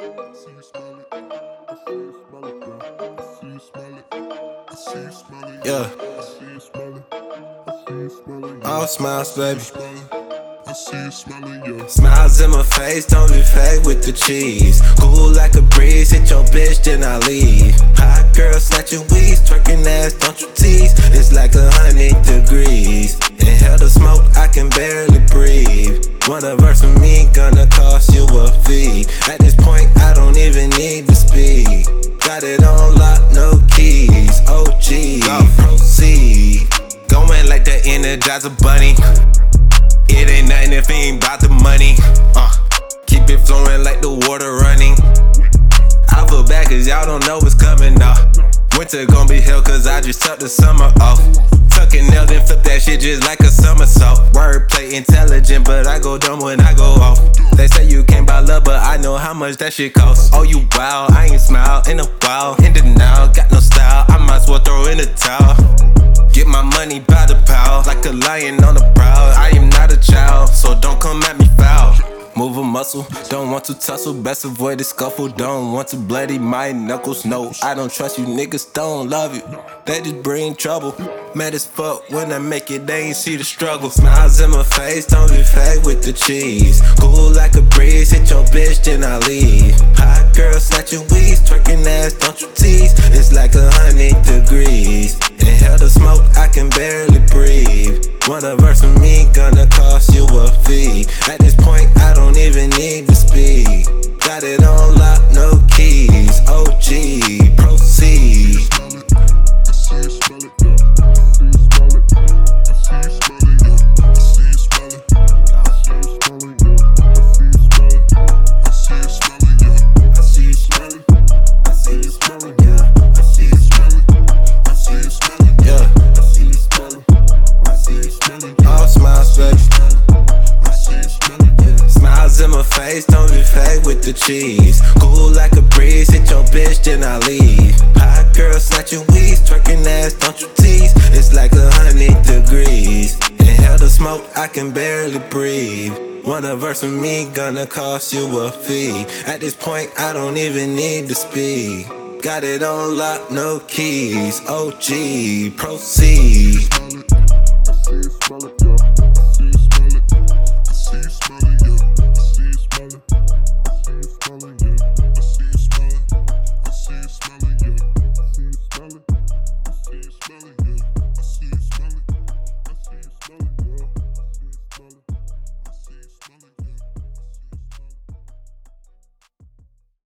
see you smell it. I see you smell it, girl. I see you smell it. I see you smell it. Yeah. I see you smell it. I see you smell it. All smiles, baby. I see you smell it, yeah. Smiles in my face, don't be fake with the cheese. Cool like a breeze, hit your bitch, then I leave. Hot girl, snatching weeds, twerking ass, don't you tease. It's like a hundred degrees. Inhale the smoke, I can barely breathe. Want a verse from me, gonna the Energizer Bunny. It ain't nothing if it ain't about the money. Uh, keep it flowing like the water running. I feel bad cause y'all don't know what's coming now. Winter gon' be hell cause I just took the summer off. Tuck and nail, then flip that shit just like a somersault. Wordplay intelligent, but I go dumb when I go off. They say you can't buy love, but I know how much that shit costs. Oh, you wow, I ain't smile in a while. In denial, like a lion on the prowl. I am not a child, so don't come at me foul. Move a muscle, don't want to tussle, best avoid the scuffle. Don't want to bloody my knuckles. No, I don't trust you niggas, don't love you. They just bring trouble. Mad as fuck when I make it, they ain't see the struggle. Smiles in my face, don't be fake with the cheese. Cool like a breeze, hit your bitch, then I leave. Hot girl, snatching weeds, twerking ass, don't you tease. It's like a hundred degrees. Inhale the smoke, I can barely Want a verse from me, gonna cost you a fee. At this point, the cheese. Cool like a breeze, hit your bitch, then I leave. Hot girl, snatching weeds, twerking ass, don't you tease. It's like a hundred degrees. Inhale the smoke, I can barely breathe. Want a verse from me, gonna cost you a fee. At this point, I don't even need to speak. Got it on lock, no keys. OG, proceed.